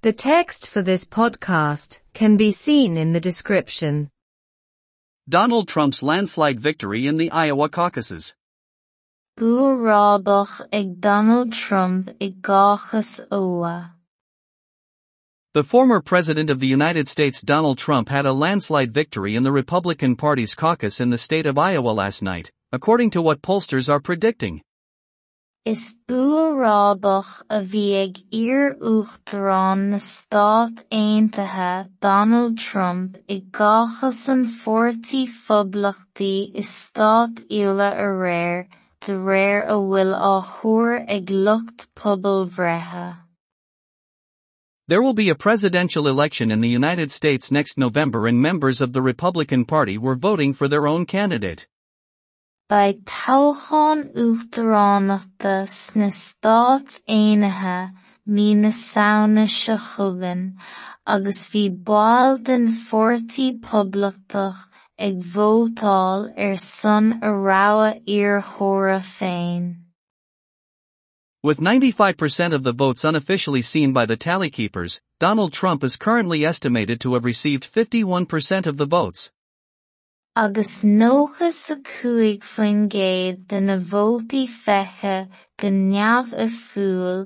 The text for this podcast can be seen in the description. Donald Trump's landslide victory in the Iowa caucuses. Buarábach ag Donald Trump i gcaucus Iowa. The former President of the United States Donald Trump had a landslide victory in the Republican Party's caucus in the state of Iowa last night, according to what pollsters are predicting. Is a na Stát Donald Trump i an i Stát a a á ag lucht. There will be a presidential election in the United States next November and members of the Republican Party were voting for their own candidate. Ba toghcháin uachtaránachta sna Stát Aontaithe mí na samhna seo chugainn, agus bhí baill den Pháirtí Poblachtach ag vótáil er ar son a rabhadh iarrthóra féin. With 95% of the votes unofficially seen by the tally keepers, Donald Trump is currently estimated to have received 51% of the votes. Agus nócha sa cúig faoin gcéad de na vótaí feithe go neamh i fúil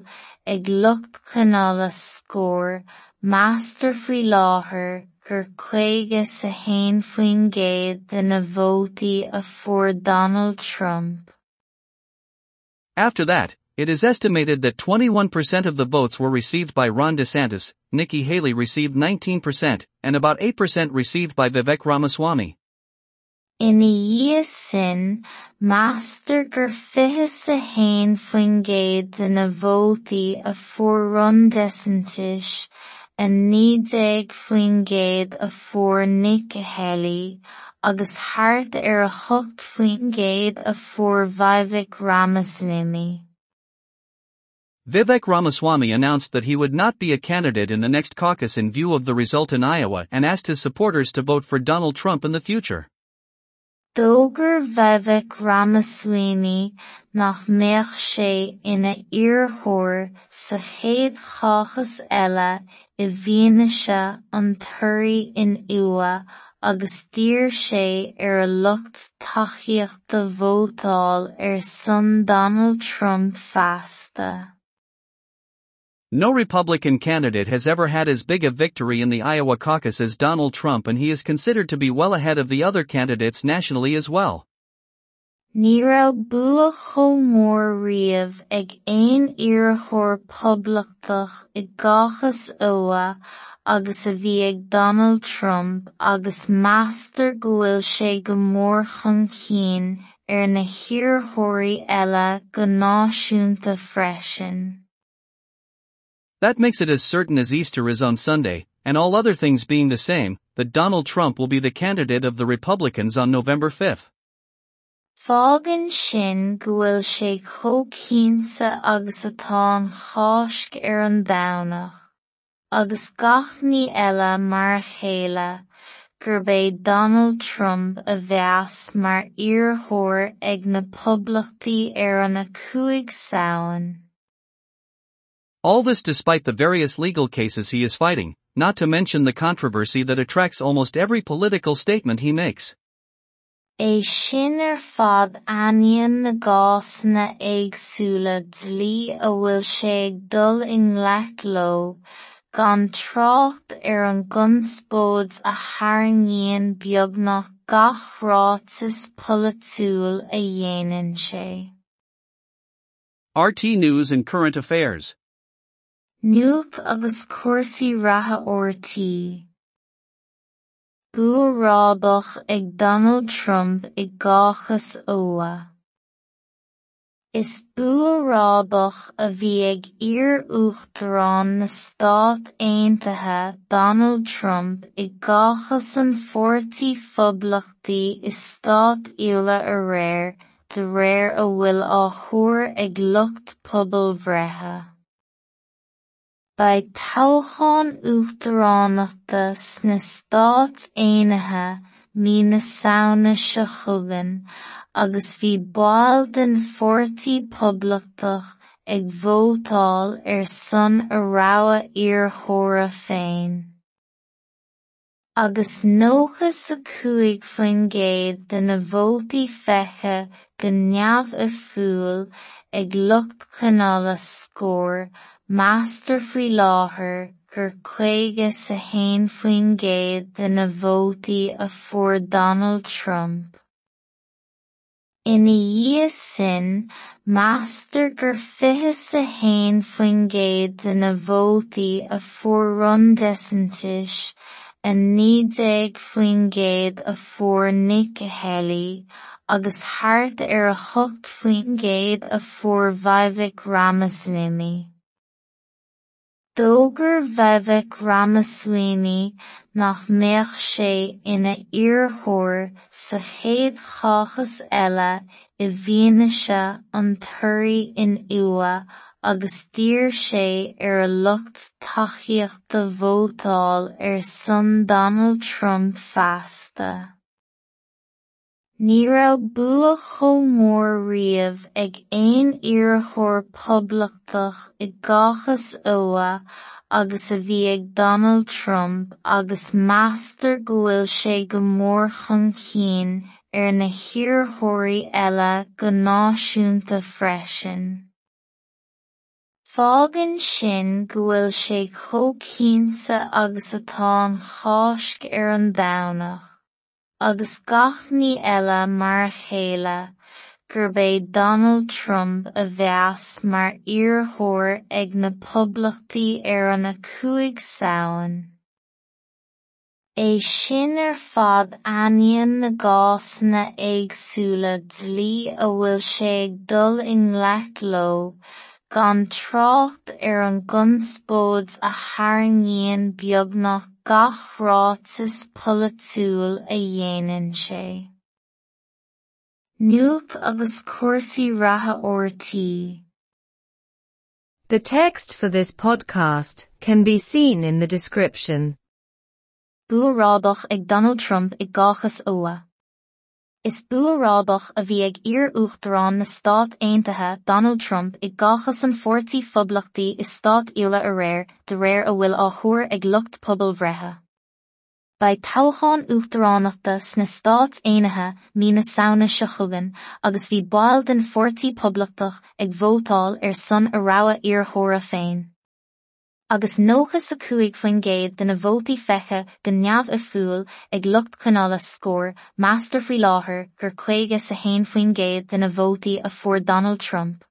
ag lucht cineála scór, meastar faoi láthair gur cúige sa haon faoin gcéad de na vótaí a fuair Donald Trump. After that, it is estimated that 21% of the votes were received by Ron DeSantis, Nikki Haley received 19%, and about 8% received by Vivek Ramaswamy. Ina dhiaidh sin, meastar gur fiche sa haon faoin gcéad de na vótaí a fuair Ron DeSantis a nídéag faoin gcéad a fuair Nikki Haley, agus thart ar a chocht faoin gcéad a fuair Vivek Ramaswamy. Vivek Ramaswamy announced that he would not be a candidate in the next caucus in view of the result in Iowa and asked his supporters to vote for Donald Trump in the future. D'fhógair Vivek Ramaswamy nach mbeadh sé ina iarrthóir sa chéad caucus eile i bhfianaise an in Iowa agus d'iarr sé ar a lucht tacaíochta vótáil ar er son Donald Trump feasta. No Republican candidate has ever had as big a victory in the Iowa caucus as Donald Trump and he is considered to be well ahead of the other candidates nationally as well. Ní raibh bua chomh mór riamh ag aon iarrthóir poblachtach i gcaucus agus a Donald Trump agus meastar go bhfuil sé go mór chun cinn ar na hiarrthóirí eile go náisiúnta. That makes it as certain as Easter is on Sunday, and all other things being the same, that Donald Trump will be the candidate of the Republicans on November 5th. Fágann sin go bhfuil sé chomh agus atá an cháisc ar an domhnach, agus gach ní eile mar chéile, gur bé Donald Trump a bheas mar iarrthóir ag na poblachtaí ar na cúig samhain. All this despite the various legal cases he is fighting, not to mention the controversy that attracts almost every political statement he makes. É sin ar fad aíonn na gcásanna éagsúla dlí a bhfuil sé dul i ngleic leo, gan trácht ar er an gcunsbóid a tharraingíonn beagnach gach rátas polaitiúil a dhéanann sé. RT News and Current Affairs. Nuacht agus cúrsaí ratha ortaí. Buarábach ag Donald Trump i gcaucus Iowa. Is buarábach a bhí ag iar-uachtarán na Stát Donald Trump i gcaucus an Pháirtí Phoblachtaí i Stát Uile a réir de réir a bhfuil á ag lucht pobal bhreithe. Ba toghcháin uachtaránachta sna Stát Aontaithe mí na samhna seo chugainn, agus bhí baill den Pháirtí Poblachtach ag vótáil ar son a rabha iarrthóra féin. Agus nócha sa cúig faoin gcéad de na vótaí feithe go neamh a fúil ag lucht cineála scór meastar faoi láthair gur cúige sa haon faoin gcéad de na a Donald Trump. In Ina dhiaidh sin, meastar gur fiche sa haon faoin gcéad de na vótaí a fuair Ron DeSantis a naoi faoin gcéad a fuair Nikki Haley agus thart ar a hocht faoin gcéad a fuair Vivek Ramaswamy. D'fhógair Vivek Ramaswamy nach mbeadh sé ina iarrthóir sa chéad chachas eile i an tuirí in iúa agus d'iarr sé ar er a lucht tacaíochta vótáil ar er son Donald Trump feasta. Ní raibh bua chomh mór riamh ag aon iarrthóir poblachtach i gcáchas ua agus a bhí ag Donald Trump agus meastar go bhfuil sé go mór chun cinn ar na hiarrthóirí eile go náisiúnta freisin. Fágann sin go bhfuil sé chomh agus atá an chásc ar an domhnach. Agus gach ní eile mar chéile Donald Trump a bheas mar iarrthóir ag na poblachtaí ar na cúig samhain. É sin ar fad ainneoin na gásanna éagsúla dlí a bhfuil sé dul i ngleic leo gan trácht ar an gcunsbóid a tharraingíonn beagnach gach rátas polaitiúil a dhéanann sé. Nuacht agus cuasaí ratha ortaí. The text for this podcast can be seen in the description. Buarábach ag Donald Trump i gachas ua. Is buarábach a bhí ag iar-uachtarán na Stát Aontaithe Donald Trump i gcáchas an fórtaí phoblachtaí is Stát Uile a réir de réir a bhfuil á thuair ag lucht pobal bhreithe. Ba toghcháin uachtaránachta sna Stát Aontaithe mína saona se chugan agus bhí bail den fórtaí poblachtach ag vótáil ar son a rabha iarrthóra féin. Agus nóchas sa cúig faoin géad de na bhótaí fecha go neamh a fúil ag lucht cineála scór meastar faoi láthair gur chuige sa haon faoin géad de na bhótaí a fuair Donald Trump.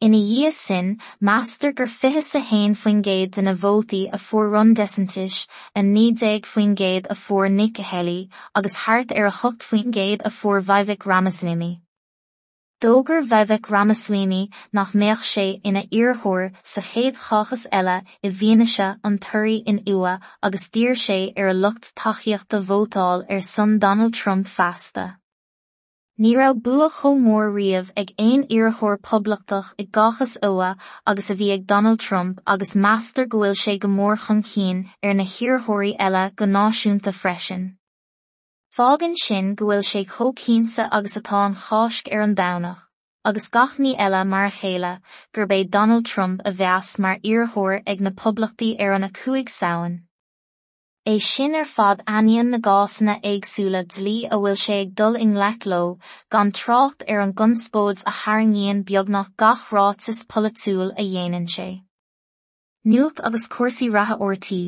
Ina dhiaidh sin, meastar gur fiche sa haon faoin géad de na bhótaí a fuair Ron DeSantis a nídéag faoin géad a fuair Nikki Haley agus thart ar a thucht faoin géad a fuair Vivek Ramaswamy. D'fhógair Vivek Ramaswamy nach mbeadh sé ina iarrthóir sa chéad chachas eile i bhfianaise an tuirí in iúa agus d'iarr sé ar a lucht tacaíochta vótáil ar son Donald Trump feasta. Ní raibh bua chomh mór riamh ag aon iarrthóir poblachtach i gcáchas ua agus a bhí ag Donald Trump agus meastar go bhfuil sé go mór chun cinn ar na hiarrthóirí eile go náisiúnta freisin. Fágann sin go bhfuil sé chomh agus atá an cháisc ar an domhnach, agus gach ní eile mar a chéile gurb é Donald Trump a bheas mar iarrthóir ag na poblachtaí ar an na cuaig samhain. É sin ar fad ainneoin na gásanna éagsúla dlí a bhfuil sé ag dul in lechló gan trácht ar an gunspóid a tharraingíonn beagnach gach rátas polaitiúil a dhéanann sé. Nuacht agus cuasaí ratha ortaí